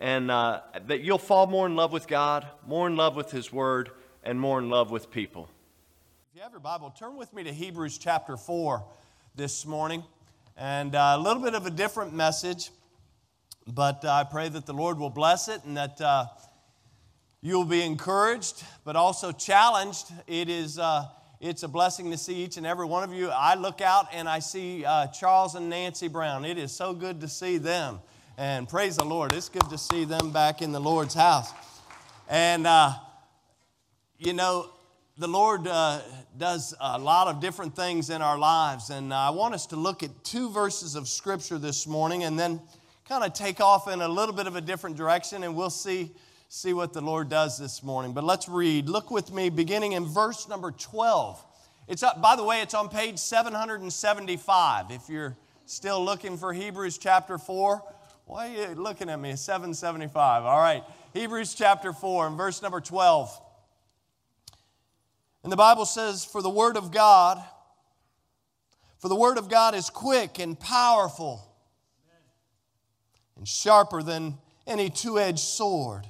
and uh, that you'll fall more in love with God, more in love with His Word, and more in love with people. If you have your Bible, turn with me to Hebrews chapter 4 this morning. And uh, a little bit of a different message, but uh, I pray that the Lord will bless it and that uh, you'll be encouraged, but also challenged. It is. Uh, it's a blessing to see each and every one of you. I look out and I see uh, Charles and Nancy Brown. It is so good to see them. And praise the Lord. It's good to see them back in the Lord's house. And, uh, you know, the Lord uh, does a lot of different things in our lives. And I want us to look at two verses of Scripture this morning and then kind of take off in a little bit of a different direction, and we'll see, see what the Lord does this morning. But let's read. Look with me, beginning in verse number 12. It's up, by the way, it's on page 775. If you're still looking for Hebrews chapter 4, why are you looking at me? 775. All right. Hebrews chapter 4 and verse number 12. And the Bible says, For the word of God, for the word of God is quick and powerful and sharper than any two edged sword,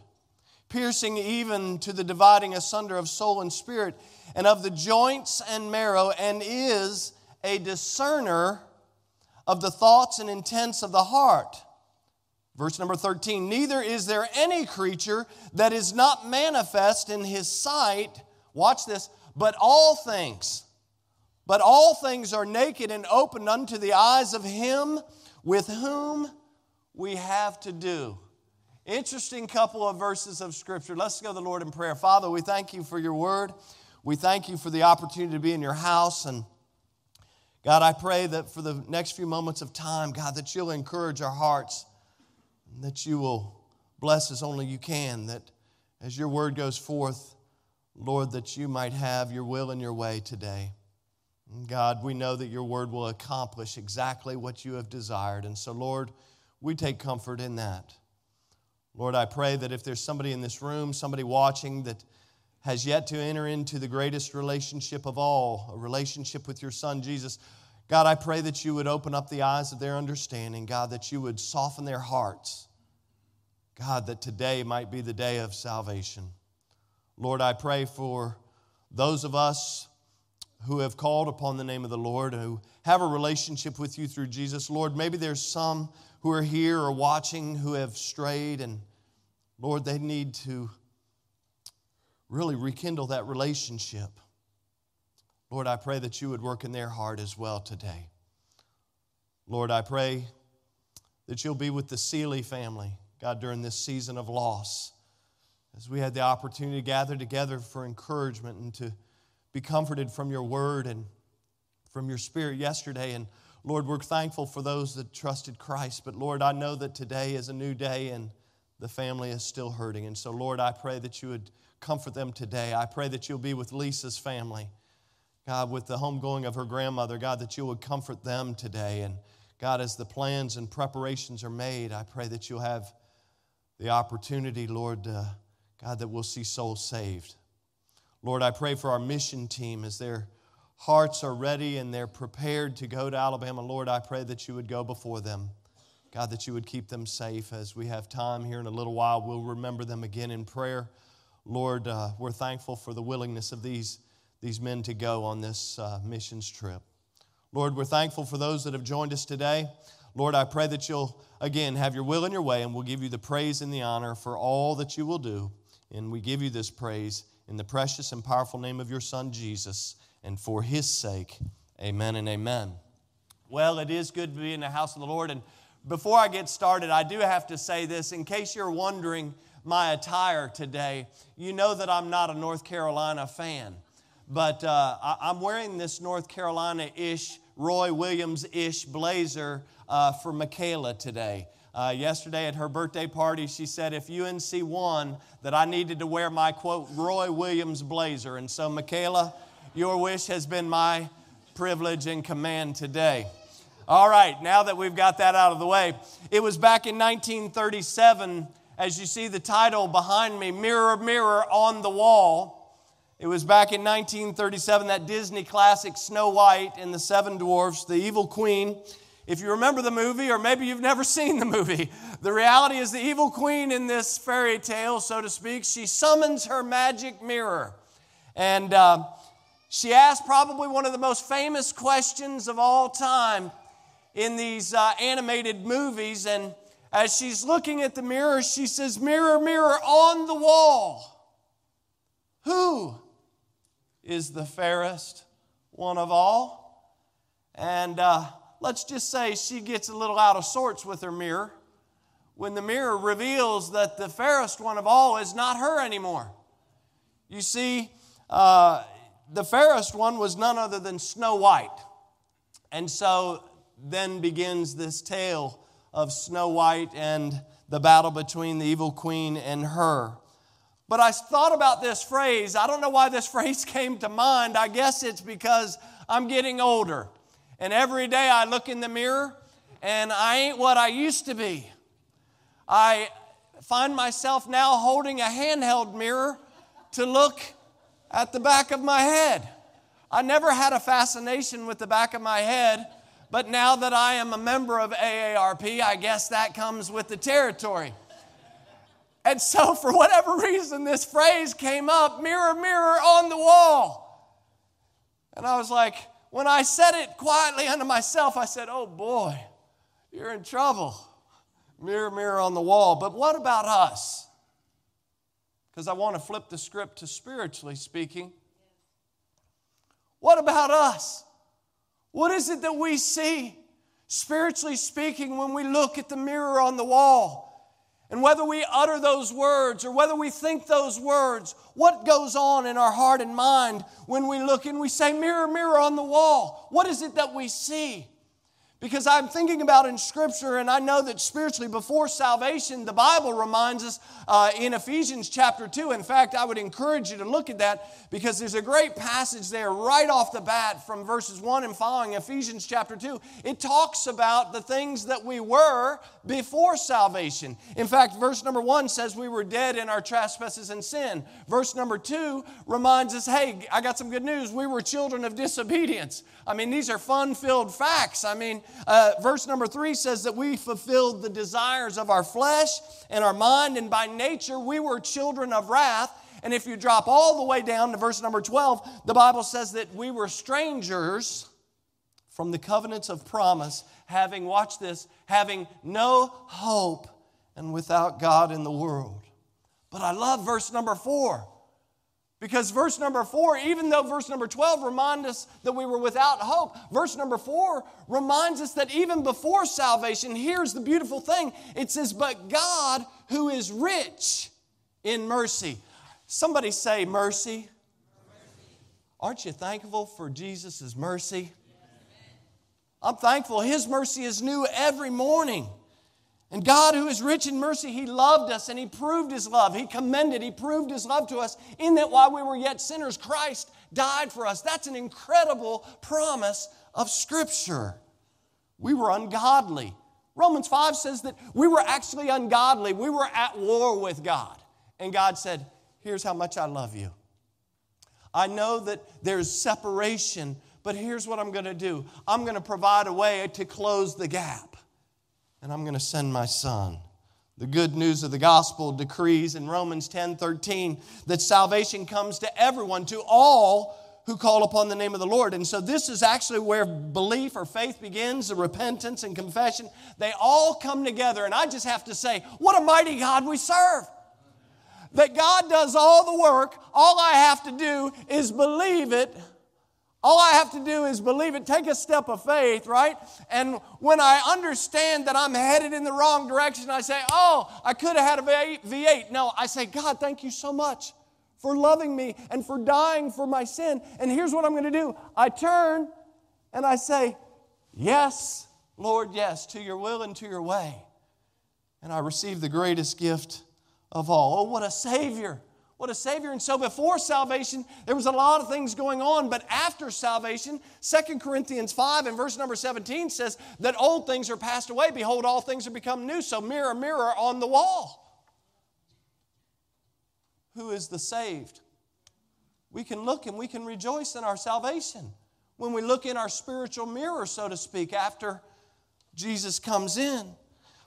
piercing even to the dividing asunder of soul and spirit and of the joints and marrow, and is a discerner of the thoughts and intents of the heart. Verse number 13 Neither is there any creature that is not manifest in his sight, watch this, but all things, but all things are naked and open unto the eyes of him with whom we have to do. Interesting couple of verses of scripture. Let's go to the Lord in prayer. Father, we thank you for your word. We thank you for the opportunity to be in your house. And God, I pray that for the next few moments of time, God, that you'll encourage our hearts that you will bless as only you can, that as your word goes forth, Lord, that you might have your will and your way today. And God, we know that your word will accomplish exactly what you have desired. And so, Lord, we take comfort in that. Lord, I pray that if there's somebody in this room, somebody watching that has yet to enter into the greatest relationship of all, a relationship with your son Jesus, God, I pray that you would open up the eyes of their understanding, God, that you would soften their hearts. God, that today might be the day of salvation. Lord, I pray for those of us who have called upon the name of the Lord, who have a relationship with you through Jesus. Lord, maybe there's some who are here or watching who have strayed, and Lord, they need to really rekindle that relationship. Lord, I pray that you would work in their heart as well today. Lord, I pray that you'll be with the Seeley family, God, during this season of loss. As we had the opportunity to gather together for encouragement and to be comforted from your word and from your spirit yesterday. And Lord, we're thankful for those that trusted Christ. But Lord, I know that today is a new day and the family is still hurting. And so, Lord, I pray that you would comfort them today. I pray that you'll be with Lisa's family. God, with the homegoing of her grandmother, God, that you would comfort them today. And God, as the plans and preparations are made, I pray that you'll have the opportunity, Lord, uh, God, that we'll see souls saved. Lord, I pray for our mission team as their hearts are ready and they're prepared to go to Alabama. Lord, I pray that you would go before them. God, that you would keep them safe as we have time here in a little while. We'll remember them again in prayer. Lord, uh, we're thankful for the willingness of these these men to go on this uh, missions trip. Lord, we're thankful for those that have joined us today. Lord, I pray that you'll, again, have your will and your way, and we'll give you the praise and the honor for all that you will do. And we give you this praise in the precious and powerful name of your Son, Jesus, and for his sake. Amen and amen. Well, it is good to be in the house of the Lord. And before I get started, I do have to say this in case you're wondering my attire today, you know that I'm not a North Carolina fan but uh, I'm wearing this North Carolina ish, Roy Williams ish blazer uh, for Michaela today. Uh, yesterday at her birthday party, she said, if UNC won, that I needed to wear my quote, Roy Williams blazer. And so, Michaela, your wish has been my privilege and command today. All right, now that we've got that out of the way, it was back in 1937, as you see the title behind me, Mirror, Mirror on the Wall. It was back in 1937, that Disney classic Snow White and the Seven Dwarfs, the evil queen. If you remember the movie, or maybe you've never seen the movie, the reality is the evil queen in this fairy tale, so to speak, she summons her magic mirror. And uh, she asked probably one of the most famous questions of all time in these uh, animated movies. And as she's looking at the mirror, she says, Mirror, mirror on the wall, who is the fairest one of all? And uh, let's just say she gets a little out of sorts with her mirror when the mirror reveals that the fairest one of all is not her anymore. You see, uh, the fairest one was none other than Snow White. And so then begins this tale of Snow White and the battle between the evil queen and her. But I thought about this phrase. I don't know why this phrase came to mind. I guess it's because I'm getting older. And every day I look in the mirror and I ain't what I used to be. I find myself now holding a handheld mirror to look at the back of my head. I never had a fascination with the back of my head, but now that I am a member of AARP, I guess that comes with the territory. And so, for whatever reason, this phrase came up mirror, mirror on the wall. And I was like, when I said it quietly unto myself, I said, oh boy, you're in trouble. Mirror, mirror on the wall. But what about us? because I want to flip the script to spiritually speaking. What about us? What is it that we see, spiritually speaking, when we look at the mirror on the wall? And whether we utter those words or whether we think those words, what goes on in our heart and mind when we look and we say, Mirror, mirror on the wall? What is it that we see? Because I'm thinking about in Scripture, and I know that spiritually before salvation, the Bible reminds us uh, in Ephesians chapter 2. In fact, I would encourage you to look at that because there's a great passage there right off the bat from verses 1 and following, Ephesians chapter 2. It talks about the things that we were before salvation. In fact, verse number 1 says we were dead in our trespasses and sin. Verse number 2 reminds us hey, I got some good news. We were children of disobedience. I mean, these are fun filled facts. I mean, uh, verse number three says that we fulfilled the desires of our flesh and our mind, and by nature we were children of wrath. And if you drop all the way down to verse number 12, the Bible says that we were strangers from the covenants of promise, having, watch this, having no hope and without God in the world. But I love verse number four. Because verse number four, even though verse number 12 reminds us that we were without hope, verse number four reminds us that even before salvation, here's the beautiful thing it says, But God, who is rich in mercy. Somebody say, mercy. mercy. Aren't you thankful for Jesus' mercy? I'm thankful. His mercy is new every morning. And God, who is rich in mercy, He loved us and He proved His love. He commended, He proved His love to us in that while we were yet sinners, Christ died for us. That's an incredible promise of Scripture. We were ungodly. Romans 5 says that we were actually ungodly. We were at war with God. And God said, Here's how much I love you. I know that there's separation, but here's what I'm going to do I'm going to provide a way to close the gap and I'm going to send my son. The good news of the gospel decrees in Romans 10 13 that salvation comes to everyone, to all who call upon the name of the Lord. And so, this is actually where belief or faith begins, the repentance and confession. They all come together. And I just have to say, what a mighty God we serve. That God does all the work. All I have to do is believe it all I have to do is believe it, take a step of faith, right? And when I understand that I'm headed in the wrong direction, I say, Oh, I could have had a V8. No, I say, God, thank you so much for loving me and for dying for my sin. And here's what I'm going to do I turn and I say, Yes, Lord, yes, to your will and to your way. and I receive the greatest gift of all. Oh, what a Savior! What a Savior. And so before salvation, there was a lot of things going on, but after salvation, 2 Corinthians 5 and verse number 17 says that old things are passed away. Behold, all things are become new. So, mirror, mirror on the wall. Who is the saved? We can look and we can rejoice in our salvation when we look in our spiritual mirror, so to speak, after Jesus comes in.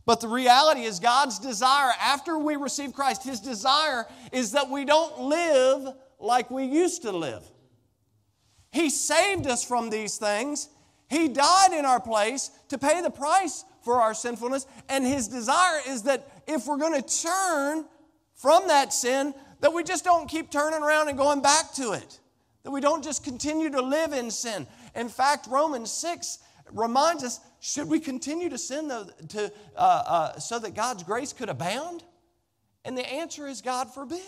But the reality is, God's desire after we receive Christ, His desire is that we don't live like we used to live. He saved us from these things. He died in our place to pay the price for our sinfulness. And His desire is that if we're going to turn from that sin, that we just don't keep turning around and going back to it. That we don't just continue to live in sin. In fact, Romans 6 reminds us should we continue to sin to, uh, uh, so that God's grace could abound? And the answer is God forbid.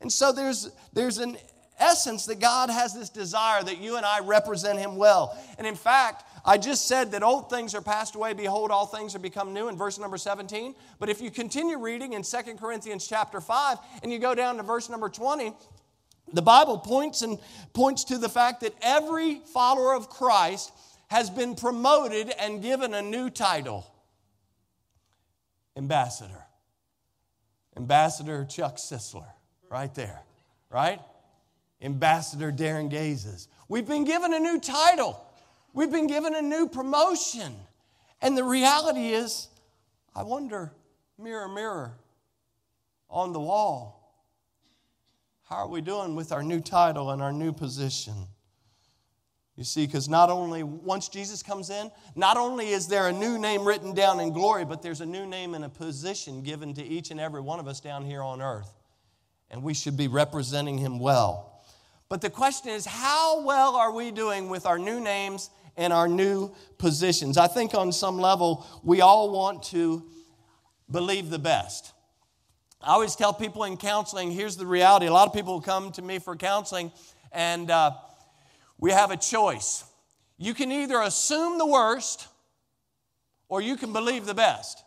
And so there's, there's an essence that God has this desire that you and I represent Him well. And in fact, I just said that old things are passed away, behold, all things are become new in verse number 17. But if you continue reading in 2 Corinthians chapter 5 and you go down to verse number 20, the Bible points and points to the fact that every follower of Christ has been promoted and given a new title ambassador. Ambassador Chuck Sisler, right there, right? Ambassador Darren Gazes. We've been given a new title, we've been given a new promotion. And the reality is, I wonder, mirror, mirror on the wall, how are we doing with our new title and our new position? You see, because not only once Jesus comes in, not only is there a new name written down in glory, but there's a new name and a position given to each and every one of us down here on earth. And we should be representing him well. But the question is, how well are we doing with our new names and our new positions? I think on some level, we all want to believe the best. I always tell people in counseling here's the reality. A lot of people come to me for counseling, and uh, we have a choice. You can either assume the worst or you can believe the best.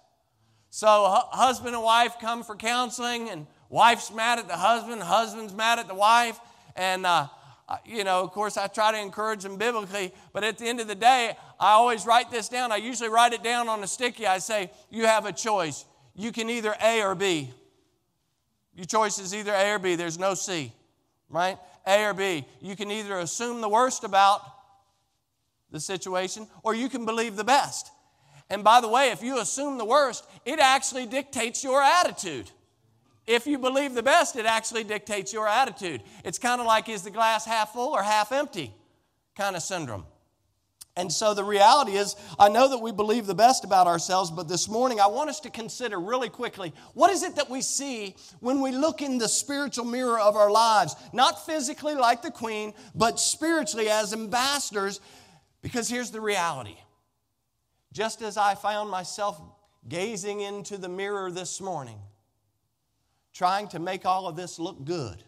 So, husband and wife come for counseling, and wife's mad at the husband, husband's mad at the wife. And, uh, you know, of course, I try to encourage them biblically, but at the end of the day, I always write this down. I usually write it down on a sticky. I say, You have a choice. You can either A or B. Your choice is either A or B, there's no C, right? A or B. You can either assume the worst about the situation or you can believe the best. And by the way, if you assume the worst, it actually dictates your attitude. If you believe the best, it actually dictates your attitude. It's kind of like is the glass half full or half empty kind of syndrome. And so the reality is, I know that we believe the best about ourselves, but this morning I want us to consider really quickly what is it that we see when we look in the spiritual mirror of our lives? Not physically like the queen, but spiritually as ambassadors, because here's the reality. Just as I found myself gazing into the mirror this morning, trying to make all of this look good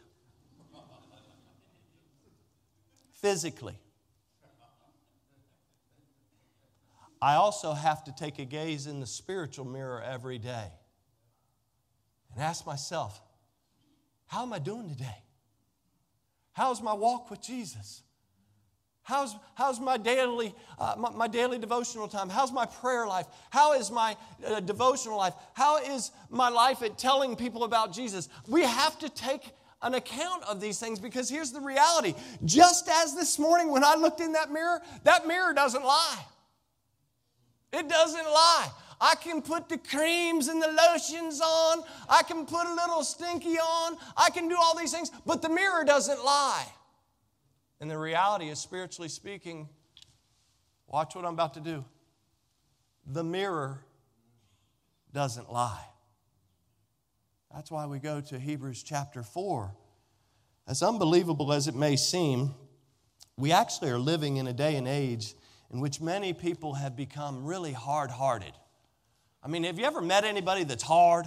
physically I also have to take a gaze in the spiritual mirror every day and ask myself, how am I doing today? How's my walk with Jesus? How's, how's my, daily, uh, my, my, daily devotional time? How's my prayer life? How is my uh, devotional life? How is my life at telling people about Jesus? We have to take an account of these things because here's the reality. Just as this morning when I looked in that mirror, that mirror doesn't lie. It doesn't lie. I can put the creams and the lotions on. I can put a little stinky on. I can do all these things, but the mirror doesn't lie. And the reality is, spiritually speaking, watch what I'm about to do. The mirror doesn't lie. That's why we go to Hebrews chapter 4. As unbelievable as it may seem, we actually are living in a day and age in which many people have become really hard hearted. I mean, have you ever met anybody that's hard?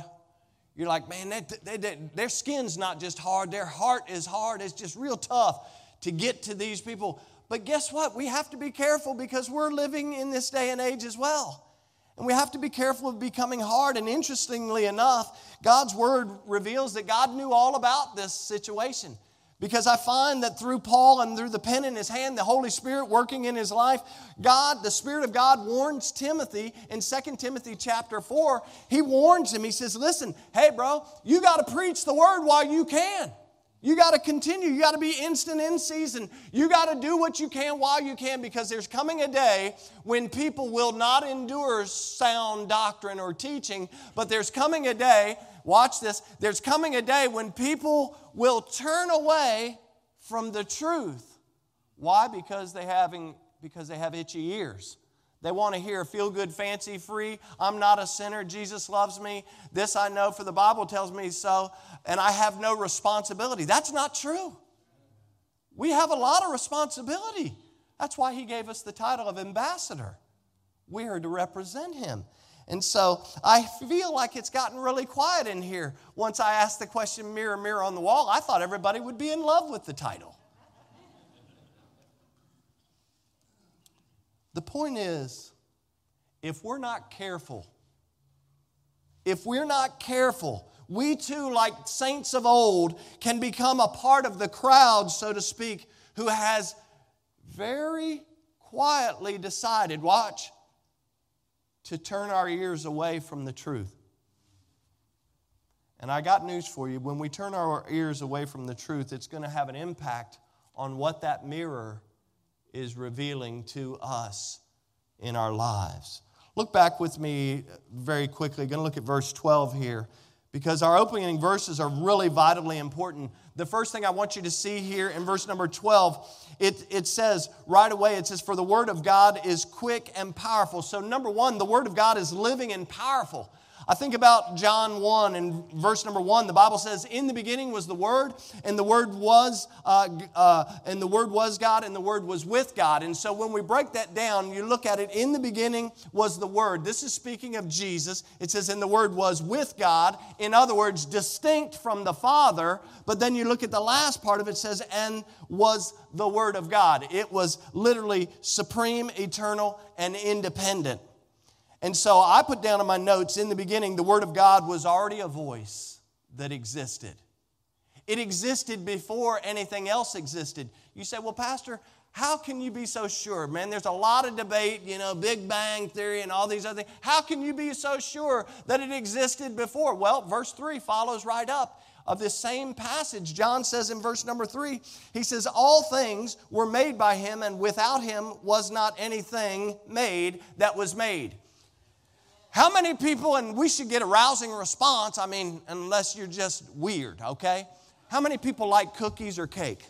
You're like, man, they, they, their skin's not just hard, their heart is hard. It's just real tough to get to these people. But guess what? We have to be careful because we're living in this day and age as well. And we have to be careful of becoming hard. And interestingly enough, God's word reveals that God knew all about this situation. Because I find that through Paul and through the pen in his hand, the Holy Spirit working in his life, God, the Spirit of God warns Timothy in 2 Timothy chapter 4. He warns him, he says, Listen, hey, bro, you got to preach the word while you can. You got to continue. You got to be instant in season. You got to do what you can while you can because there's coming a day when people will not endure sound doctrine or teaching, but there's coming a day, watch this, there's coming a day when people will turn away from the truth. Why? Because they having because they have itchy ears. They want to hear feel good, fancy free. I'm not a sinner. Jesus loves me. This I know, for the Bible tells me so, and I have no responsibility. That's not true. We have a lot of responsibility. That's why he gave us the title of ambassador. We are to represent him. And so I feel like it's gotten really quiet in here. Once I asked the question, mirror, mirror on the wall, I thought everybody would be in love with the title. The point is, if we're not careful, if we're not careful, we too, like saints of old, can become a part of the crowd, so to speak, who has very quietly decided, watch, to turn our ears away from the truth. And I got news for you. When we turn our ears away from the truth, it's going to have an impact on what that mirror is revealing to us in our lives. Look back with me very quickly. Going to look at verse 12 here because our opening verses are really vitally important. The first thing I want you to see here in verse number 12, it, it says right away, it says, For the word of God is quick and powerful. So, number one, the word of God is living and powerful. I think about John 1 and verse number 1. The Bible says, In the beginning was the Word, and the Word was, uh, uh, and the Word was God, and the Word was with God. And so when we break that down, you look at it, in the beginning was the Word. This is speaking of Jesus. It says, And the Word was with God. In other words, distinct from the Father. But then you look at the last part of it, it says, And was the Word of God. It was literally supreme, eternal, and independent. And so I put down in my notes in the beginning, the Word of God was already a voice that existed. It existed before anything else existed. You say, well, Pastor, how can you be so sure? Man, there's a lot of debate, you know, Big Bang Theory and all these other things. How can you be so sure that it existed before? Well, verse 3 follows right up of this same passage. John says in verse number 3, he says, All things were made by him, and without him was not anything made that was made. How many people, and we should get a rousing response, I mean, unless you're just weird, okay? How many people like cookies or cake?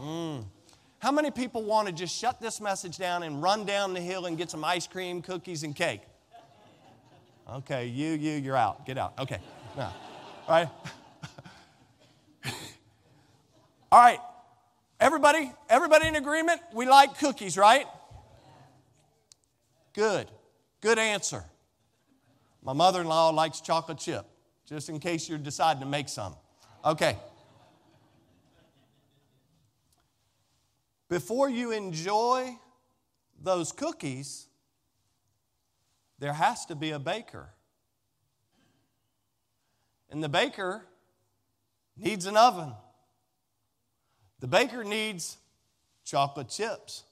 Mm. How many people want to just shut this message down and run down the hill and get some ice cream, cookies, and cake? Okay, you, you, you're out. Get out. Okay. No. All right. All right. Everybody, everybody in agreement? We like cookies, right? Good. Good answer. My mother in law likes chocolate chip, just in case you're deciding to make some. Okay. Before you enjoy those cookies, there has to be a baker. And the baker needs an oven. The baker needs chocolate chips.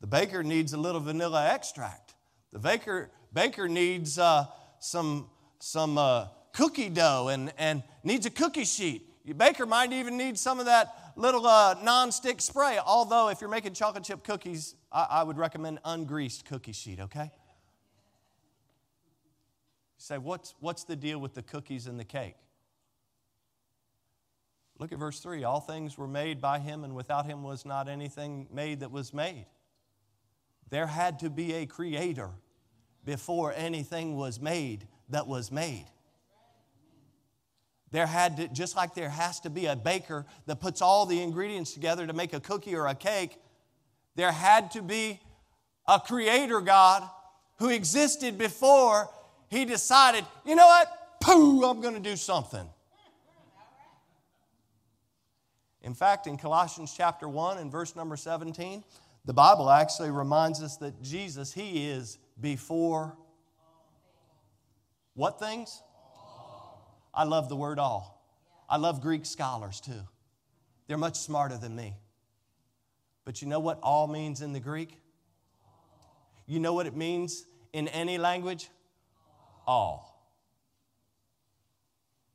The baker needs a little vanilla extract. The baker, baker needs uh, some, some uh, cookie dough and, and needs a cookie sheet. Your baker might even need some of that little uh, non-stick spray. Although, if you're making chocolate chip cookies, I, I would recommend ungreased cookie sheet, okay? You say, what's, what's the deal with the cookies and the cake? Look at verse 3. All things were made by him, and without him was not anything made that was made. There had to be a creator before anything was made that was made. There had to, just like there has to be a baker that puts all the ingredients together to make a cookie or a cake, there had to be a creator God who existed before he decided, you know what? Pooh, I'm going to do something. In fact, in Colossians chapter 1 and verse number 17, the Bible actually reminds us that Jesus, He is before what things? I love the word all. I love Greek scholars too. They're much smarter than me. But you know what all means in the Greek? You know what it means in any language? All.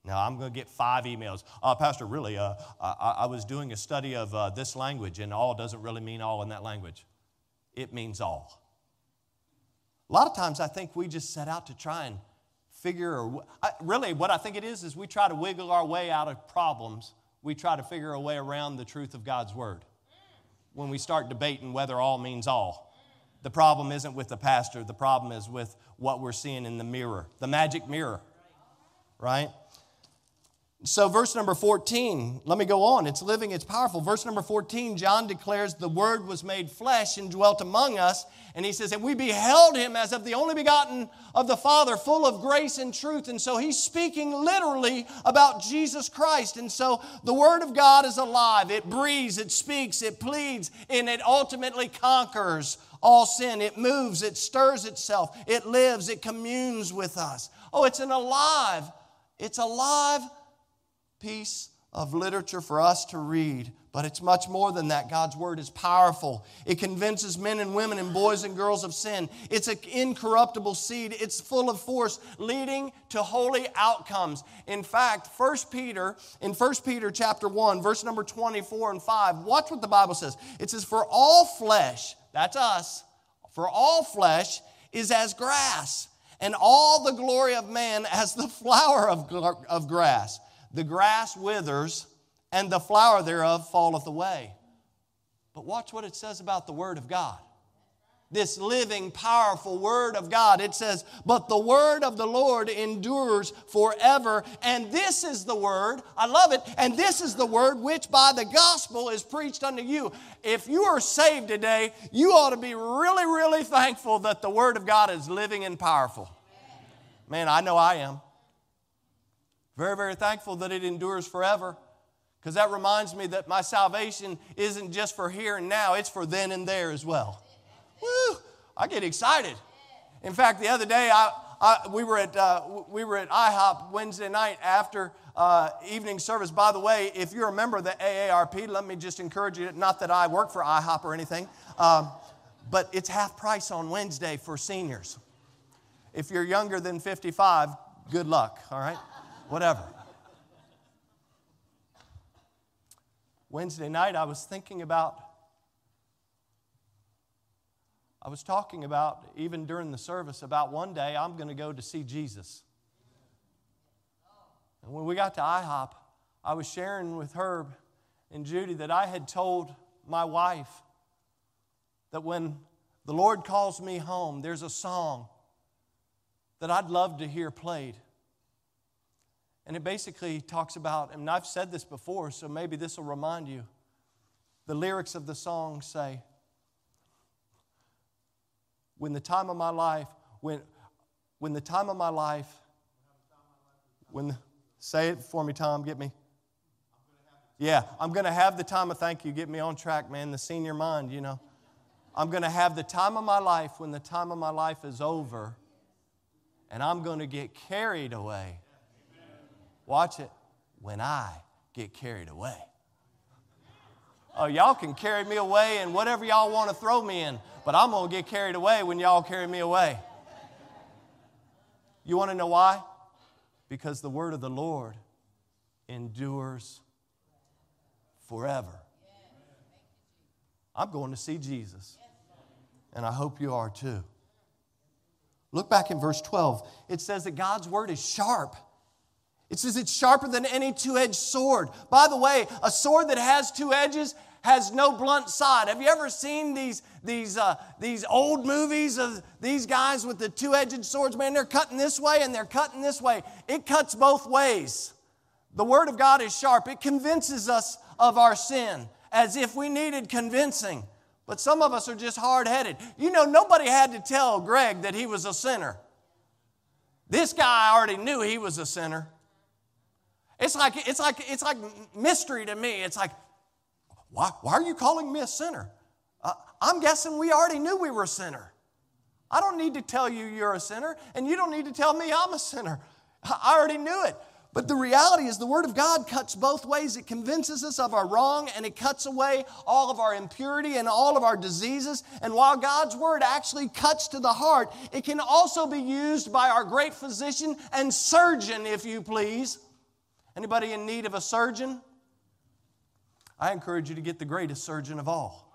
Now, I'm going to get five emails. Uh, Pastor, really, uh, I, I, was doing a study of uh, this language, and all doesn't really mean all in that language. It means all. A lot of times, I think we just set out to try and figure, or I, really, what I think it is, is we try to wiggle our way out of problems. We try to figure a way around the truth of God's Word when we start debating whether all means all. The problem isn't with the pastor, the problem is with what we're seeing in the mirror, the magic mirror, right? So, verse number 14, let me go on. It's living, it's powerful. Verse number 14, John declares the Word was made flesh and dwelt among us. And he says, And we beheld him as of the only begotten of the Father, full of grace and truth. And so he's speaking literally about Jesus Christ. And so the Word of God is alive. It breathes, it speaks, it pleads, and it ultimately conquers all sin. It moves, it stirs itself, it lives, it communes with us. Oh, it's an alive, it's alive piece of literature for us to read, but it's much more than that. God's word is powerful. It convinces men and women and boys and girls of sin. It's an incorruptible seed. It's full of force, leading to holy outcomes. In fact, 1 Peter, in 1 Peter chapter 1, verse number 24 and 5, watch what the Bible says. It says, For all flesh, that's us, for all flesh is as grass, and all the glory of man as the flower of, of grass the grass withers, and the flower thereof falleth away. But watch what it says about the Word of God. This living, powerful Word of God. It says, But the Word of the Lord endures forever. And this is the Word, I love it, and this is the Word which by the gospel is preached unto you. If you are saved today, you ought to be really, really thankful that the Word of God is living and powerful. Man, I know I am. Very, very thankful that it endures forever because that reminds me that my salvation isn't just for here and now, it's for then and there as well. Woo! I get excited. In fact, the other day, I, I, we, were at, uh, we were at IHOP Wednesday night after uh, evening service. By the way, if you're a member of the AARP, let me just encourage you, not that I work for IHOP or anything, um, but it's half price on Wednesday for seniors. If you're younger than 55, good luck, all right? Whatever. Wednesday night, I was thinking about, I was talking about, even during the service, about one day I'm going to go to see Jesus. And when we got to IHOP, I was sharing with Herb and Judy that I had told my wife that when the Lord calls me home, there's a song that I'd love to hear played. And it basically talks about, and I've said this before, so maybe this will remind you. The lyrics of the song say, When the time of my life, when, when the time of my life, when, say it for me, Tom, get me. Yeah, I'm going to have the time of thank you. Get me on track, man. The senior mind, you know. I'm going to have the time of my life when the time of my life is over, and I'm going to get carried away Watch it. When I get carried away. Oh, y'all can carry me away and whatever y'all want to throw me in, but I'm going to get carried away when y'all carry me away. You want to know why? Because the word of the Lord endures forever. I'm going to see Jesus, and I hope you are too. Look back in verse 12. It says that God's word is sharp. It says it's sharper than any two edged sword. By the way, a sword that has two edges has no blunt side. Have you ever seen these, these, uh, these old movies of these guys with the two edged swords? Man, they're cutting this way and they're cutting this way. It cuts both ways. The Word of God is sharp, it convinces us of our sin as if we needed convincing. But some of us are just hard headed. You know, nobody had to tell Greg that he was a sinner. This guy already knew he was a sinner. It's like, it's like, it's like mystery to me. It's like, why, why are you calling me a sinner? Uh, I'm guessing we already knew we were a sinner. I don't need to tell you you're a sinner, and you don't need to tell me I'm a sinner. I already knew it. But the reality is, the Word of God cuts both ways. It convinces us of our wrong and it cuts away all of our impurity and all of our diseases. And while God's Word actually cuts to the heart, it can also be used by our great physician and surgeon, if you please. Anybody in need of a surgeon? I encourage you to get the greatest surgeon of all.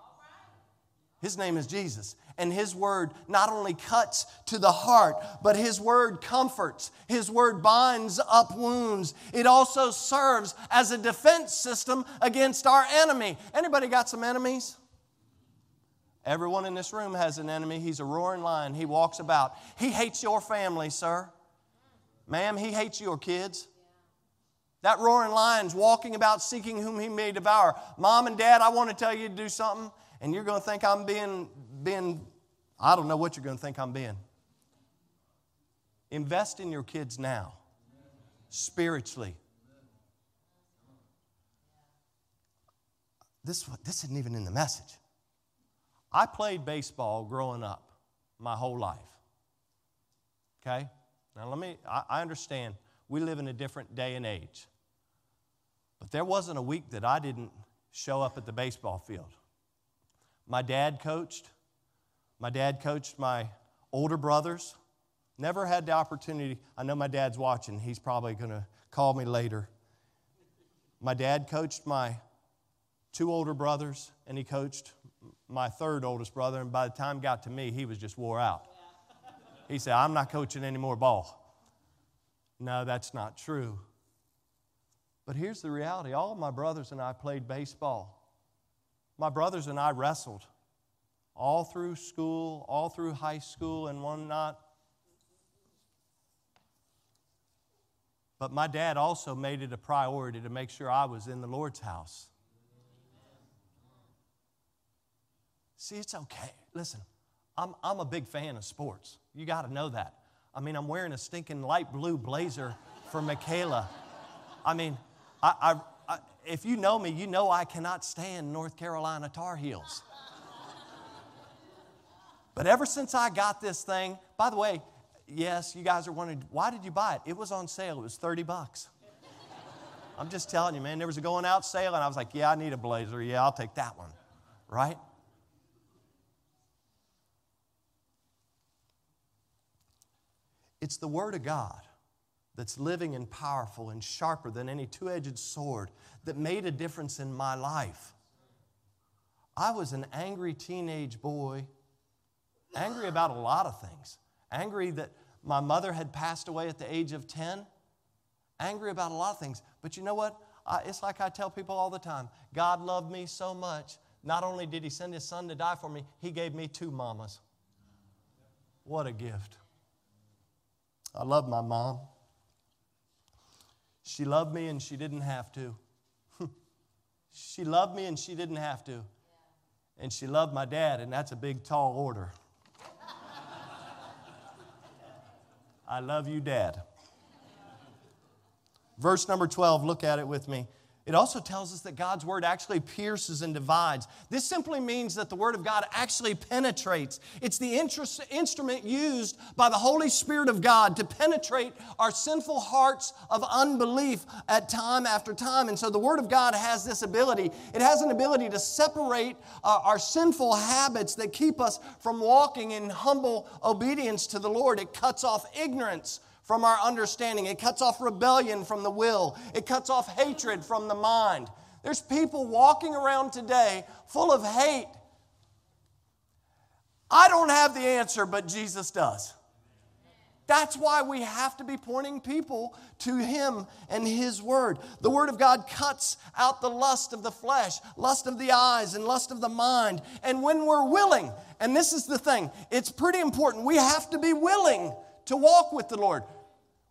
His name is Jesus. And His word not only cuts to the heart, but His word comforts. His word binds up wounds. It also serves as a defense system against our enemy. Anybody got some enemies? Everyone in this room has an enemy. He's a roaring lion. He walks about. He hates your family, sir. Ma'am, he hates your kids. That roaring lion's walking about seeking whom he may devour. Mom and dad, I want to tell you to do something and you're going to think I'm being, being, I don't know what you're going to think I'm being. Invest in your kids now, spiritually. This, this isn't even in the message. I played baseball growing up my whole life. Okay? Now, let me, I, I understand we live in a different day and age. But there wasn't a week that I didn't show up at the baseball field. My dad coached. My dad coached my older brothers. Never had the opportunity. I know my dad's watching. He's probably going to call me later. My dad coached my two older brothers, and he coached my third oldest brother. And by the time it got to me, he was just wore out. He said, I'm not coaching any more ball. No, that's not true. But here's the reality all my brothers and I played baseball. My brothers and I wrestled all through school, all through high school, and one not. But my dad also made it a priority to make sure I was in the Lord's house. See, it's okay. Listen, I'm, I'm a big fan of sports. You got to know that. I mean, I'm wearing a stinking light blue blazer for Michaela. I mean, I, I, if you know me, you know I cannot stand North Carolina Tar Heels. but ever since I got this thing, by the way, yes, you guys are wondering, why did you buy it? It was on sale, it was 30 bucks. I'm just telling you, man, there was a going out sale, and I was like, yeah, I need a blazer. Yeah, I'll take that one, right? It's the Word of God that's living and powerful and sharper than any two edged sword that made a difference in my life. I was an angry teenage boy, angry about a lot of things. Angry that my mother had passed away at the age of 10, angry about a lot of things. But you know what? I, it's like I tell people all the time God loved me so much. Not only did He send His Son to die for me, He gave me two mamas. What a gift. I love my mom. She loved me and she didn't have to. she loved me and she didn't have to. And she loved my dad, and that's a big, tall order. I love you, Dad. Verse number 12, look at it with me. It also tells us that God's word actually pierces and divides. This simply means that the word of God actually penetrates. It's the interest, instrument used by the Holy Spirit of God to penetrate our sinful hearts of unbelief at time after time. And so the word of God has this ability. It has an ability to separate uh, our sinful habits that keep us from walking in humble obedience to the Lord. It cuts off ignorance from our understanding. It cuts off rebellion from the will. It cuts off hatred from the mind. There's people walking around today full of hate. I don't have the answer, but Jesus does. That's why we have to be pointing people to Him and His Word. The Word of God cuts out the lust of the flesh, lust of the eyes, and lust of the mind. And when we're willing, and this is the thing, it's pretty important, we have to be willing to walk with the Lord.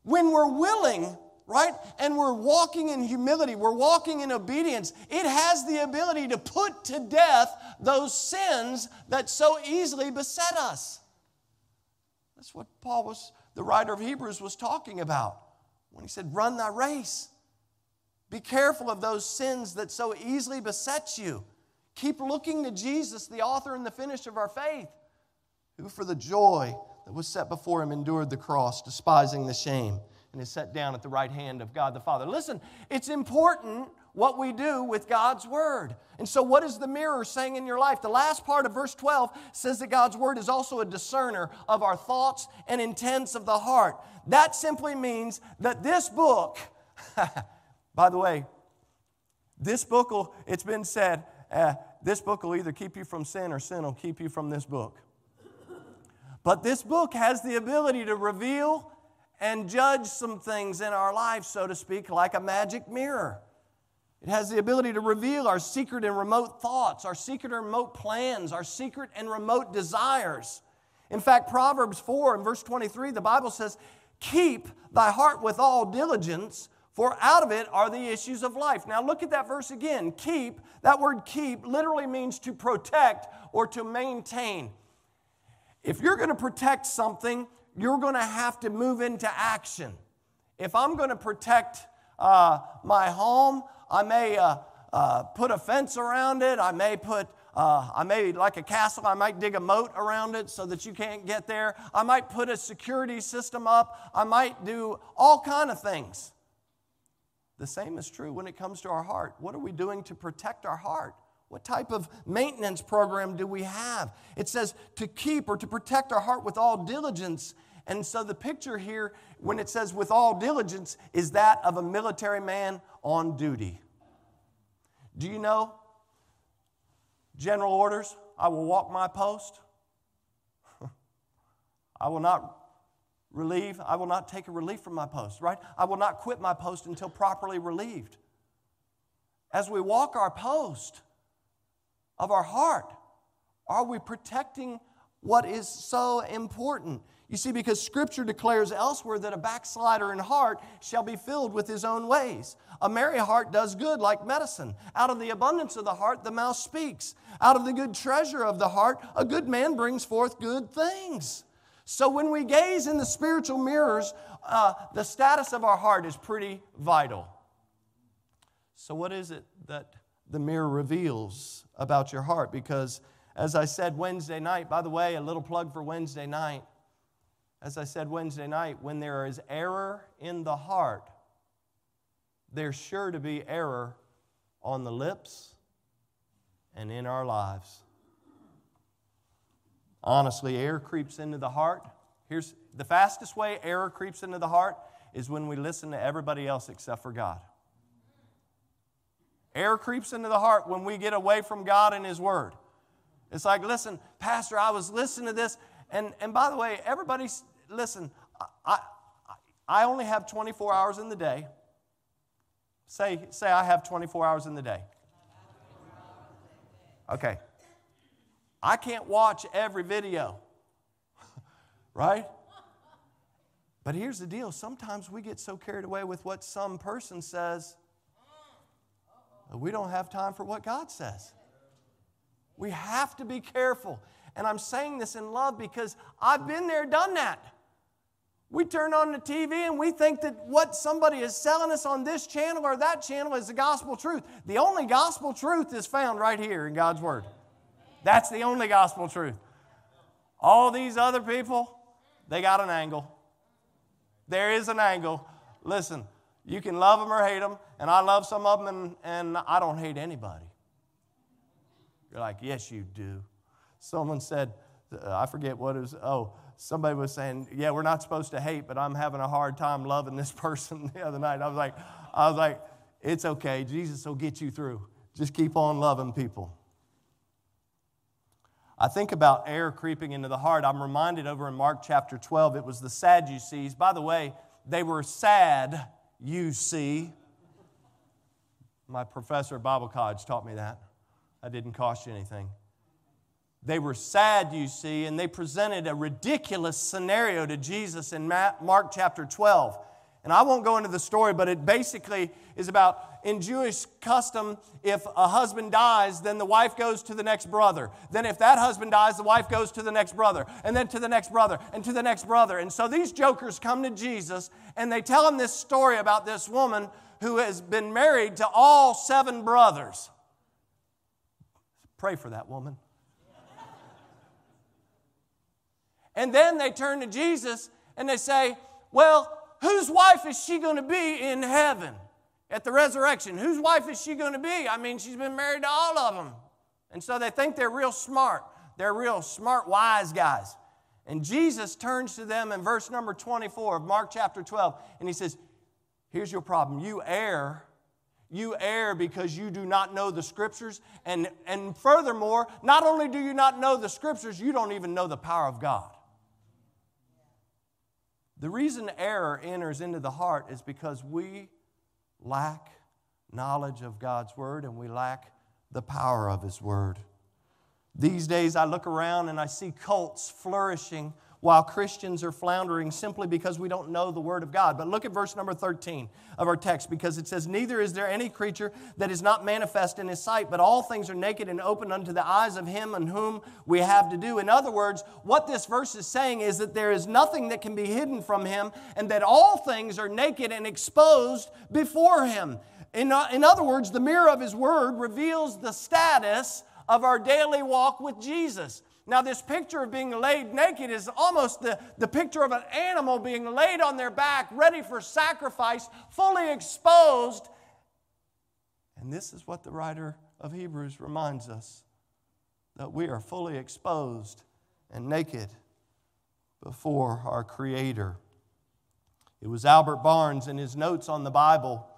When we're willing, right, and we're walking in humility, we're walking in obedience, it has the ability to put to death those sins that so easily beset us. That's what Paul was, the writer of Hebrews, was talking about when he said, Run thy race. Be careful of those sins that so easily beset you. Keep looking to Jesus, the author and the finisher of our faith who for the joy that was set before him endured the cross, despising the shame, and is set down at the right hand of God the Father. Listen, it's important what we do with God's Word. And so, what is the mirror saying in your life? The last part of verse 12 says that God's Word is also a discerner of our thoughts and intents of the heart. That simply means that this book, by the way, this book will, it's been said, uh, this book will either keep you from sin or sin will keep you from this book. But this book has the ability to reveal and judge some things in our life, so to speak, like a magic mirror. It has the ability to reveal our secret and remote thoughts, our secret and remote plans, our secret and remote desires. In fact, Proverbs 4 and verse 23, the Bible says, Keep thy heart with all diligence, for out of it are the issues of life. Now look at that verse again. Keep, that word keep literally means to protect or to maintain. If you're going to protect something, you're going to have to move into action. If I'm going to protect uh, my home, I may uh, uh, put a fence around it. I may put, uh, I may, like a castle, I might dig a moat around it so that you can't get there. I might put a security system up. I might do all kind of things. The same is true when it comes to our heart. What are we doing to protect our heart? What type of maintenance program do we have? It says to keep or to protect our heart with all diligence. And so the picture here, when it says with all diligence, is that of a military man on duty. Do you know? General orders I will walk my post. I will not relieve, I will not take a relief from my post, right? I will not quit my post until properly relieved. As we walk our post of our heart, are we protecting what is so important? You see, because Scripture declares elsewhere that a backslider in heart shall be filled with his own ways. A merry heart does good like medicine. Out of the abundance of the heart, the mouth speaks. Out of the good treasure of the heart, a good man brings forth good things. So when we gaze in the spiritual mirrors, uh, the status of our heart is pretty vital. So, what is it that the mirror reveals about your heart? Because, as I said Wednesday night, by the way, a little plug for Wednesday night. As I said Wednesday night, when there is error in the heart, there's sure to be error on the lips and in our lives. Honestly, error creeps into the heart. Here's the fastest way error creeps into the heart is when we listen to everybody else except for God. Error creeps into the heart when we get away from God and His Word. It's like, listen, Pastor, I was listening to this, and, and by the way, everybody, listen, I, I only have 24 hours in the day. Say, say I have 24 hours in the day. Okay. I can't watch every video, right? But here's the deal sometimes we get so carried away with what some person says we don't have time for what God says. We have to be careful. And I'm saying this in love because I've been there, done that. We turn on the TV and we think that what somebody is selling us on this channel or that channel is the gospel truth. The only gospel truth is found right here in God's Word. That's the only gospel truth. All these other people, they got an angle. There is an angle. Listen, you can love them or hate them, and I love some of them, and, and I don't hate anybody. You're like, yes, you do. Someone said, uh, I forget what it was. Oh, somebody was saying, yeah, we're not supposed to hate, but I'm having a hard time loving this person the other night. I was like, I was like, it's okay. Jesus will get you through. Just keep on loving people. I think about air creeping into the heart. I'm reminded over in Mark chapter 12, it was the Sadducees. By the way, they were sad, you see. My professor at Bible college taught me that. That didn't cost you anything. They were sad, you see, and they presented a ridiculous scenario to Jesus in Mark chapter 12. And I won't go into the story, but it basically is about in Jewish custom, if a husband dies, then the wife goes to the next brother. Then, if that husband dies, the wife goes to the next brother, and then to the next brother, and to the next brother. And so these jokers come to Jesus and they tell him this story about this woman who has been married to all seven brothers. Pray for that woman. And then they turn to Jesus and they say, Well, whose wife is she going to be in heaven at the resurrection? Whose wife is she going to be? I mean, she's been married to all of them. And so they think they're real smart. They're real smart, wise guys. And Jesus turns to them in verse number 24 of Mark chapter 12, and he says, Here's your problem. You err. You err because you do not know the scriptures. And, and furthermore, not only do you not know the scriptures, you don't even know the power of God. The reason error enters into the heart is because we lack knowledge of God's word and we lack the power of His word. These days, I look around and I see cults flourishing while Christians are floundering simply because we don't know the Word of God. But look at verse number 13 of our text because it says, Neither is there any creature that is not manifest in His sight, but all things are naked and open unto the eyes of Him on whom we have to do. In other words, what this verse is saying is that there is nothing that can be hidden from Him and that all things are naked and exposed before Him. In, uh, in other words, the mirror of His Word reveals the status of our daily walk with Jesus. Now, this picture of being laid naked is almost the, the picture of an animal being laid on their back, ready for sacrifice, fully exposed. And this is what the writer of Hebrews reminds us that we are fully exposed and naked before our Creator. It was Albert Barnes in his notes on the Bible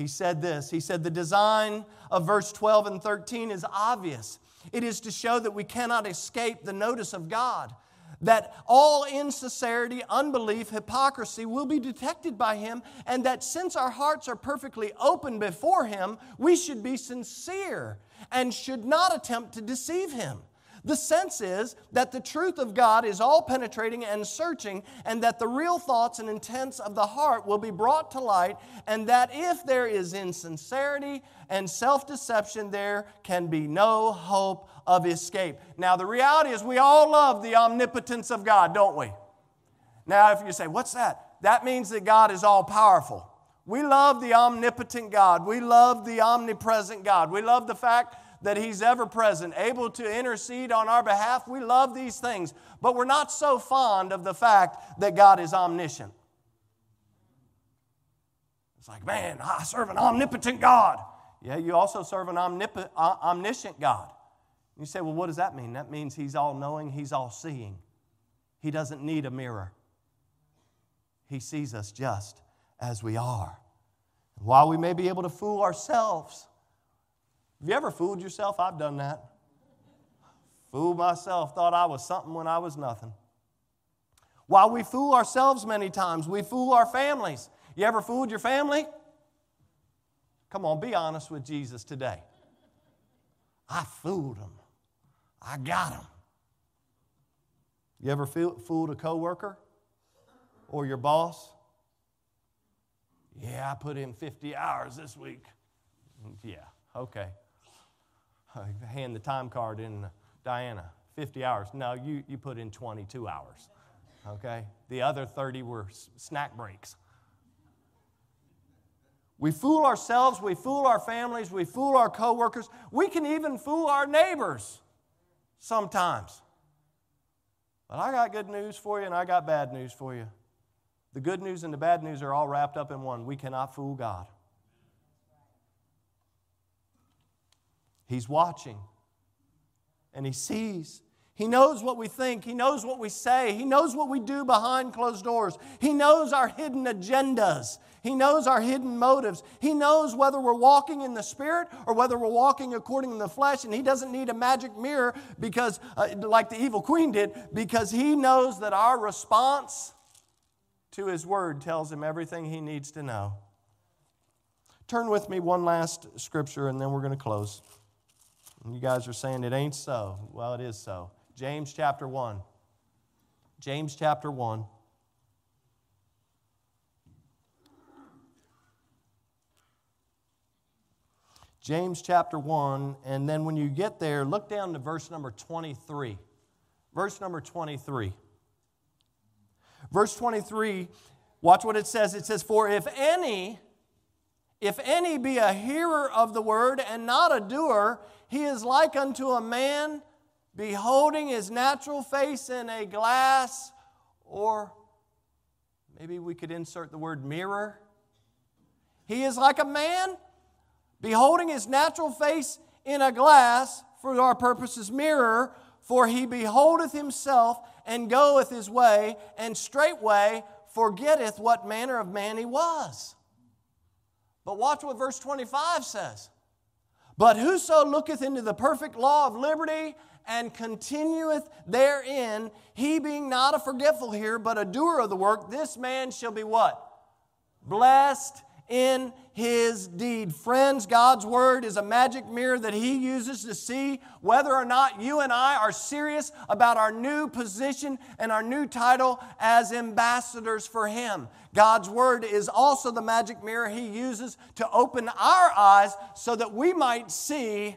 he said this He said, The design of verse 12 and 13 is obvious. It is to show that we cannot escape the notice of God, that all insincerity, unbelief, hypocrisy will be detected by Him, and that since our hearts are perfectly open before Him, we should be sincere and should not attempt to deceive Him. The sense is that the truth of God is all penetrating and searching, and that the real thoughts and intents of the heart will be brought to light, and that if there is insincerity and self deception, there can be no hope of escape. Now, the reality is, we all love the omnipotence of God, don't we? Now, if you say, What's that? That means that God is all powerful. We love the omnipotent God. We love the omnipresent God. We love the fact that He's ever present, able to intercede on our behalf. We love these things, but we're not so fond of the fact that God is omniscient. It's like, man, I serve an omnipotent God. Yeah, you also serve an omnip- omniscient God. You say, well, what does that mean? That means He's all knowing, He's all seeing. He doesn't need a mirror, He sees us just as we are. while we may be able to fool ourselves, have you ever fooled yourself? I've done that. Fooled myself, thought I was something when I was nothing. While we fool ourselves many times, we fool our families. You ever fooled your family? Come on, be honest with Jesus today. I fooled them. I got them. You ever fooled a coworker or your boss? Yeah, I put in 50 hours this week. Yeah, okay hand the time card in, Diana, 50 hours. No, you, you put in 22 hours. Okay? The other 30 were snack breaks. We fool ourselves, we fool our families, we fool our coworkers. We can even fool our neighbors sometimes. But I got good news for you and I got bad news for you. The good news and the bad news are all wrapped up in one. We cannot fool God. He's watching and He sees. He knows what we think. He knows what we say. He knows what we do behind closed doors. He knows our hidden agendas. He knows our hidden motives. He knows whether we're walking in the Spirit or whether we're walking according to the flesh. And He doesn't need a magic mirror because, uh, like the evil queen did, because He knows that our response to His Word tells Him everything He needs to know. Turn with me one last scripture and then we're going to close. You guys are saying it ain't so. Well, it is so. James chapter 1. James chapter 1. James chapter 1, and then when you get there, look down to verse number 23. Verse number 23. Verse 23, watch what it says. It says, For if any, if any be a hearer of the word and not a doer, he is like unto a man beholding his natural face in a glass, or maybe we could insert the word mirror. He is like a man beholding his natural face in a glass, for our purposes, mirror, for he beholdeth himself and goeth his way, and straightway forgetteth what manner of man he was. But watch what verse 25 says. But whoso looketh into the perfect law of liberty and continueth therein, he being not a forgetful here, but a doer of the work, this man shall be what? Blessed in his deed. Friends, God's word is a magic mirror that he uses to see whether or not you and I are serious about our new position and our new title as ambassadors for him. God's word is also the magic mirror he uses to open our eyes so that we might see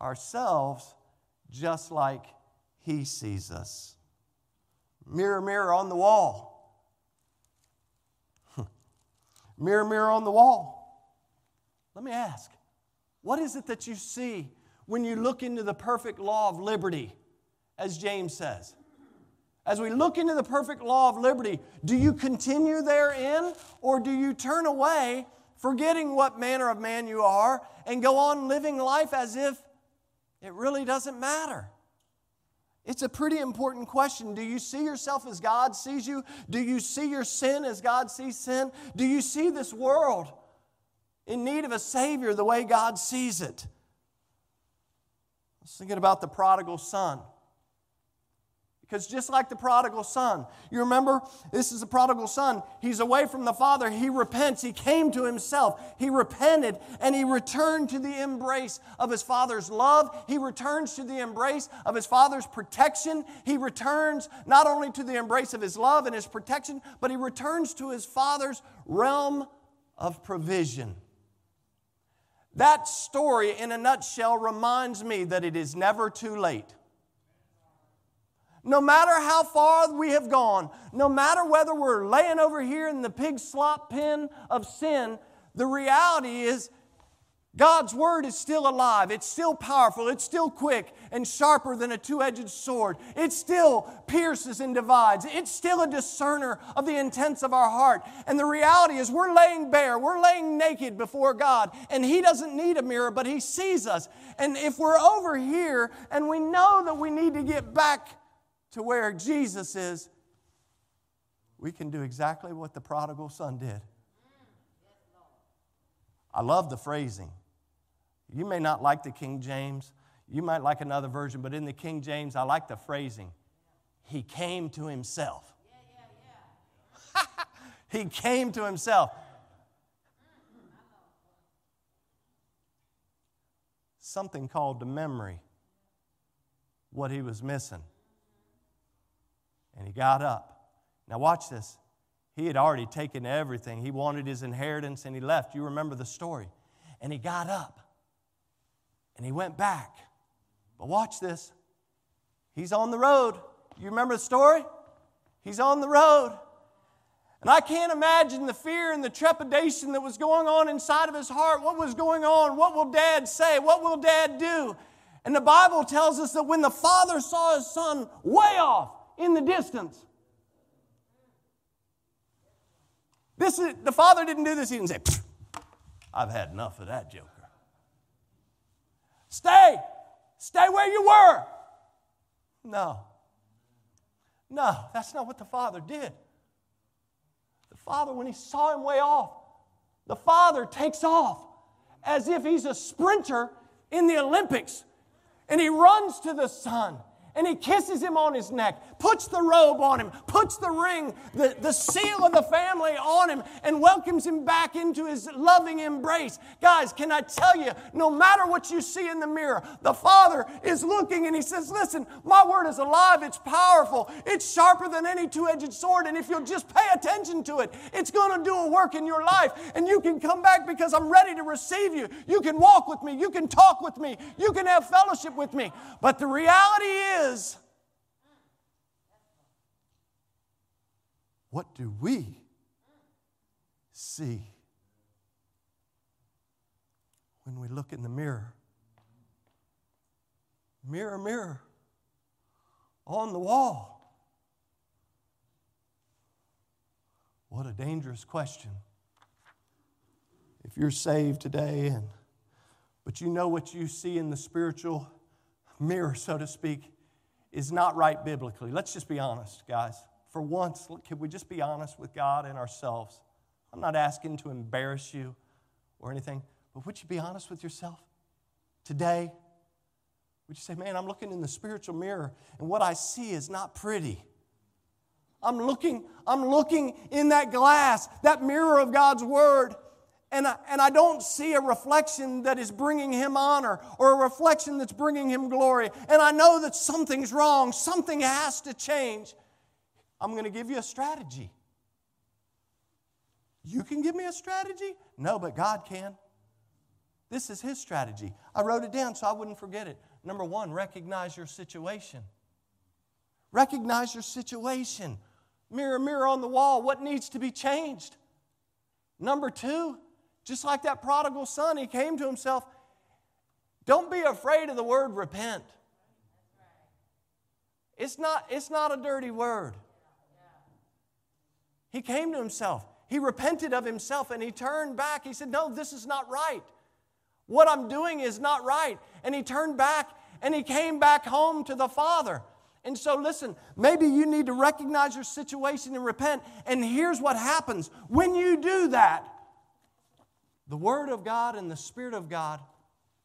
ourselves just like he sees us. Mirror, mirror on the wall. Mirror, mirror on the wall. Let me ask what is it that you see when you look into the perfect law of liberty, as James says? As we look into the perfect law of liberty, do you continue therein or do you turn away, forgetting what manner of man you are, and go on living life as if it really doesn't matter? It's a pretty important question. Do you see yourself as God sees you? Do you see your sin as God sees sin? Do you see this world in need of a Savior the way God sees it? I was thinking about the prodigal son. Because just like the prodigal son, you remember this is the prodigal son. He's away from the father. He repents. He came to himself. He repented and he returned to the embrace of his father's love. He returns to the embrace of his father's protection. He returns not only to the embrace of his love and his protection, but he returns to his father's realm of provision. That story, in a nutshell, reminds me that it is never too late no matter how far we have gone, no matter whether we're laying over here in the pig slop pen of sin, the reality is God's word is still alive. It's still powerful. It's still quick and sharper than a two edged sword. It still pierces and divides. It's still a discerner of the intents of our heart. And the reality is, we're laying bare, we're laying naked before God. And He doesn't need a mirror, but He sees us. And if we're over here and we know that we need to get back to where Jesus is, we can do exactly what the prodigal son did. I love the phrasing. You may not like the King James, you might like another version, but in the King James, I like the phrasing. He came to himself. he came to himself. Something called to memory what he was missing. And he got up. Now, watch this. He had already taken everything. He wanted his inheritance and he left. You remember the story. And he got up and he went back. But watch this. He's on the road. You remember the story? He's on the road. And I can't imagine the fear and the trepidation that was going on inside of his heart. What was going on? What will dad say? What will dad do? And the Bible tells us that when the father saw his son way off, in the distance. This is, the father didn't do this. He didn't say, I've had enough of that joker. Stay. Stay where you were. No. No, that's not what the father did. The father, when he saw him way off, the father takes off as if he's a sprinter in the Olympics and he runs to the son and he kisses him on his neck, puts the robe on him, puts the ring, the, the seal of the family on him, and welcomes him back into his loving embrace. Guys, can I tell you, no matter what you see in the mirror, the Father is looking and he says, Listen, my word is alive, it's powerful, it's sharper than any two edged sword, and if you'll just pay attention to it, it's going to do a work in your life, and you can come back because I'm ready to receive you. You can walk with me, you can talk with me, you can have fellowship with me. But the reality is, is what do we see when we look in the mirror? Mirror, mirror on the wall. What a dangerous question. If you're saved today and but you know what you see in the spiritual mirror, so to speak, is not right biblically. Let's just be honest, guys. For once, can we just be honest with God and ourselves? I'm not asking to embarrass you or anything, but would you be honest with yourself today? Would you say, man, I'm looking in the spiritual mirror and what I see is not pretty? I'm looking, I'm looking in that glass, that mirror of God's Word, and I, and I don't see a reflection that is bringing him honor or a reflection that's bringing him glory. And I know that something's wrong, something has to change. I'm going to give you a strategy. You can give me a strategy? No, but God can. This is his strategy. I wrote it down so I wouldn't forget it. Number one, recognize your situation. Recognize your situation. Mirror, mirror on the wall, what needs to be changed? Number two, just like that prodigal son, he came to himself. Don't be afraid of the word repent. It's not, it's not a dirty word. He came to himself. He repented of himself and he turned back. He said, No, this is not right. What I'm doing is not right. And he turned back and he came back home to the Father. And so, listen, maybe you need to recognize your situation and repent. And here's what happens when you do that the Word of God and the Spirit of God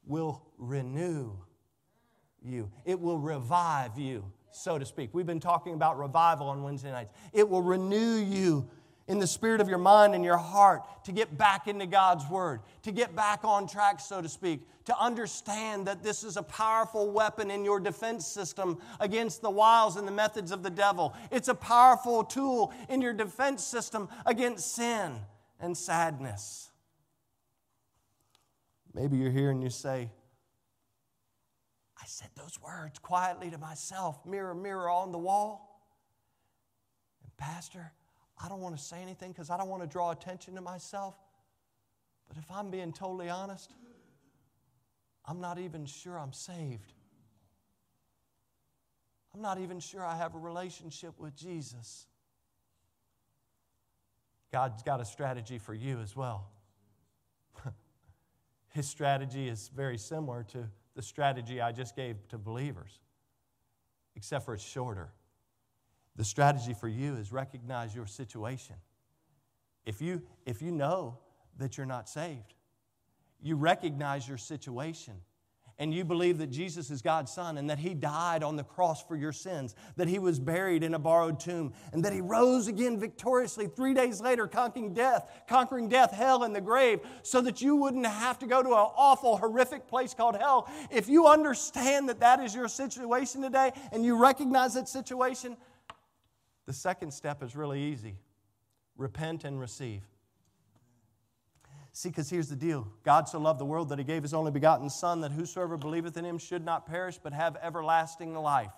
will renew you, it will revive you, so to speak. We've been talking about revival on Wednesday nights. It will renew you in the spirit of your mind and your heart to get back into God's Word, to get back on track, so to speak, to understand that this is a powerful weapon in your defense system against the wiles and the methods of the devil. It's a powerful tool in your defense system against sin and sadness. Maybe you're here and you say, I said those words quietly to myself, mirror, mirror on the wall. And, Pastor, I don't want to say anything because I don't want to draw attention to myself. But if I'm being totally honest, I'm not even sure I'm saved. I'm not even sure I have a relationship with Jesus. God's got a strategy for you as well. His strategy is very similar to the strategy I just gave to believers, except for it's shorter. The strategy for you is recognize your situation. If you, if you know that you're not saved, you recognize your situation and you believe that Jesus is God's Son and that He died on the cross for your sins, that He was buried in a borrowed tomb, and that He rose again victoriously three days later, conquering death, conquering death, hell, and the grave, so that you wouldn't have to go to an awful, horrific place called hell. If you understand that that is your situation today and you recognize that situation, the second step is really easy repent and receive. See, because here's the deal God so loved the world that he gave his only begotten Son, that whosoever believeth in him should not perish, but have everlasting life.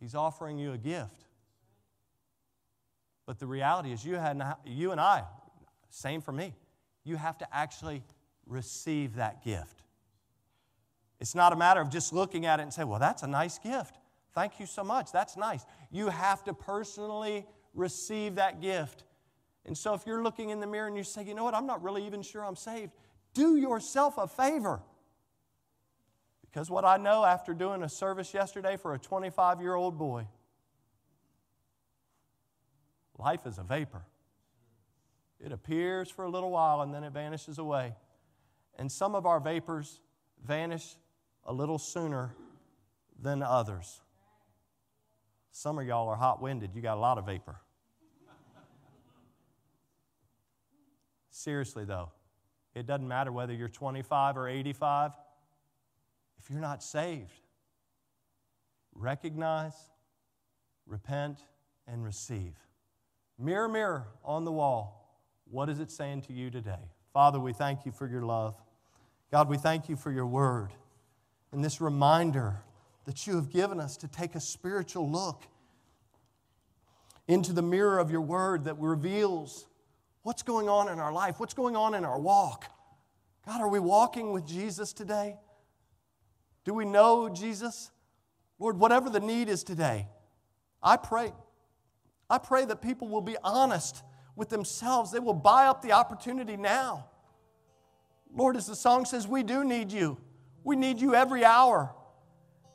He's offering you a gift. But the reality is, you, had, you and I, same for me, you have to actually receive that gift. It's not a matter of just looking at it and say, well, that's a nice gift. Thank you so much. That's nice. You have to personally receive that gift. And so if you're looking in the mirror and you say, you know what, I'm not really even sure I'm saved, do yourself a favor. Because what I know after doing a service yesterday for a 25 year old boy, life is a vapor. It appears for a little while and then it vanishes away. And some of our vapors vanish a little sooner than others. Some of y'all are hot winded, you got a lot of vapor. Seriously, though, it doesn't matter whether you're 25 or 85. If you're not saved, recognize, repent, and receive. Mirror, mirror on the wall, what is it saying to you today? Father, we thank you for your love. God, we thank you for your word and this reminder that you have given us to take a spiritual look into the mirror of your word that reveals What's going on in our life? What's going on in our walk? God, are we walking with Jesus today? Do we know Jesus? Lord, whatever the need is today, I pray. I pray that people will be honest with themselves. They will buy up the opportunity now. Lord, as the song says, we do need you. We need you every hour.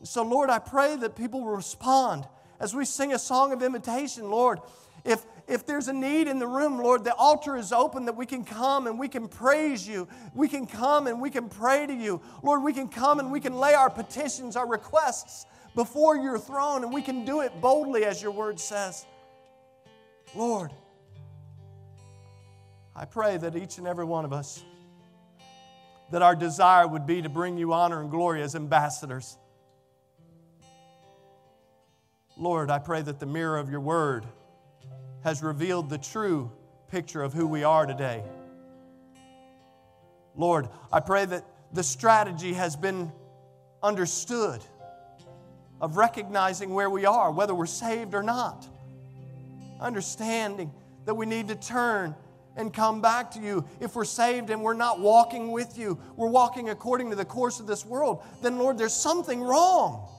So, Lord, I pray that people will respond as we sing a song of invitation. Lord, if, if there's a need in the room, Lord, the altar is open that we can come and we can praise you. We can come and we can pray to you. Lord, we can come and we can lay our petitions, our requests before your throne, and we can do it boldly as your word says. Lord, I pray that each and every one of us, that our desire would be to bring you honor and glory as ambassadors. Lord, I pray that the mirror of your word has revealed the true picture of who we are today. Lord, I pray that the strategy has been understood of recognizing where we are, whether we're saved or not. Understanding that we need to turn and come back to you. If we're saved and we're not walking with you, we're walking according to the course of this world, then Lord, there's something wrong.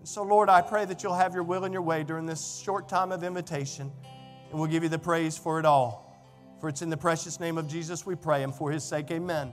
And so, Lord, I pray that you'll have your will and your way during this short time of invitation, and we'll give you the praise for it all. For it's in the precious name of Jesus we pray, and for his sake, amen.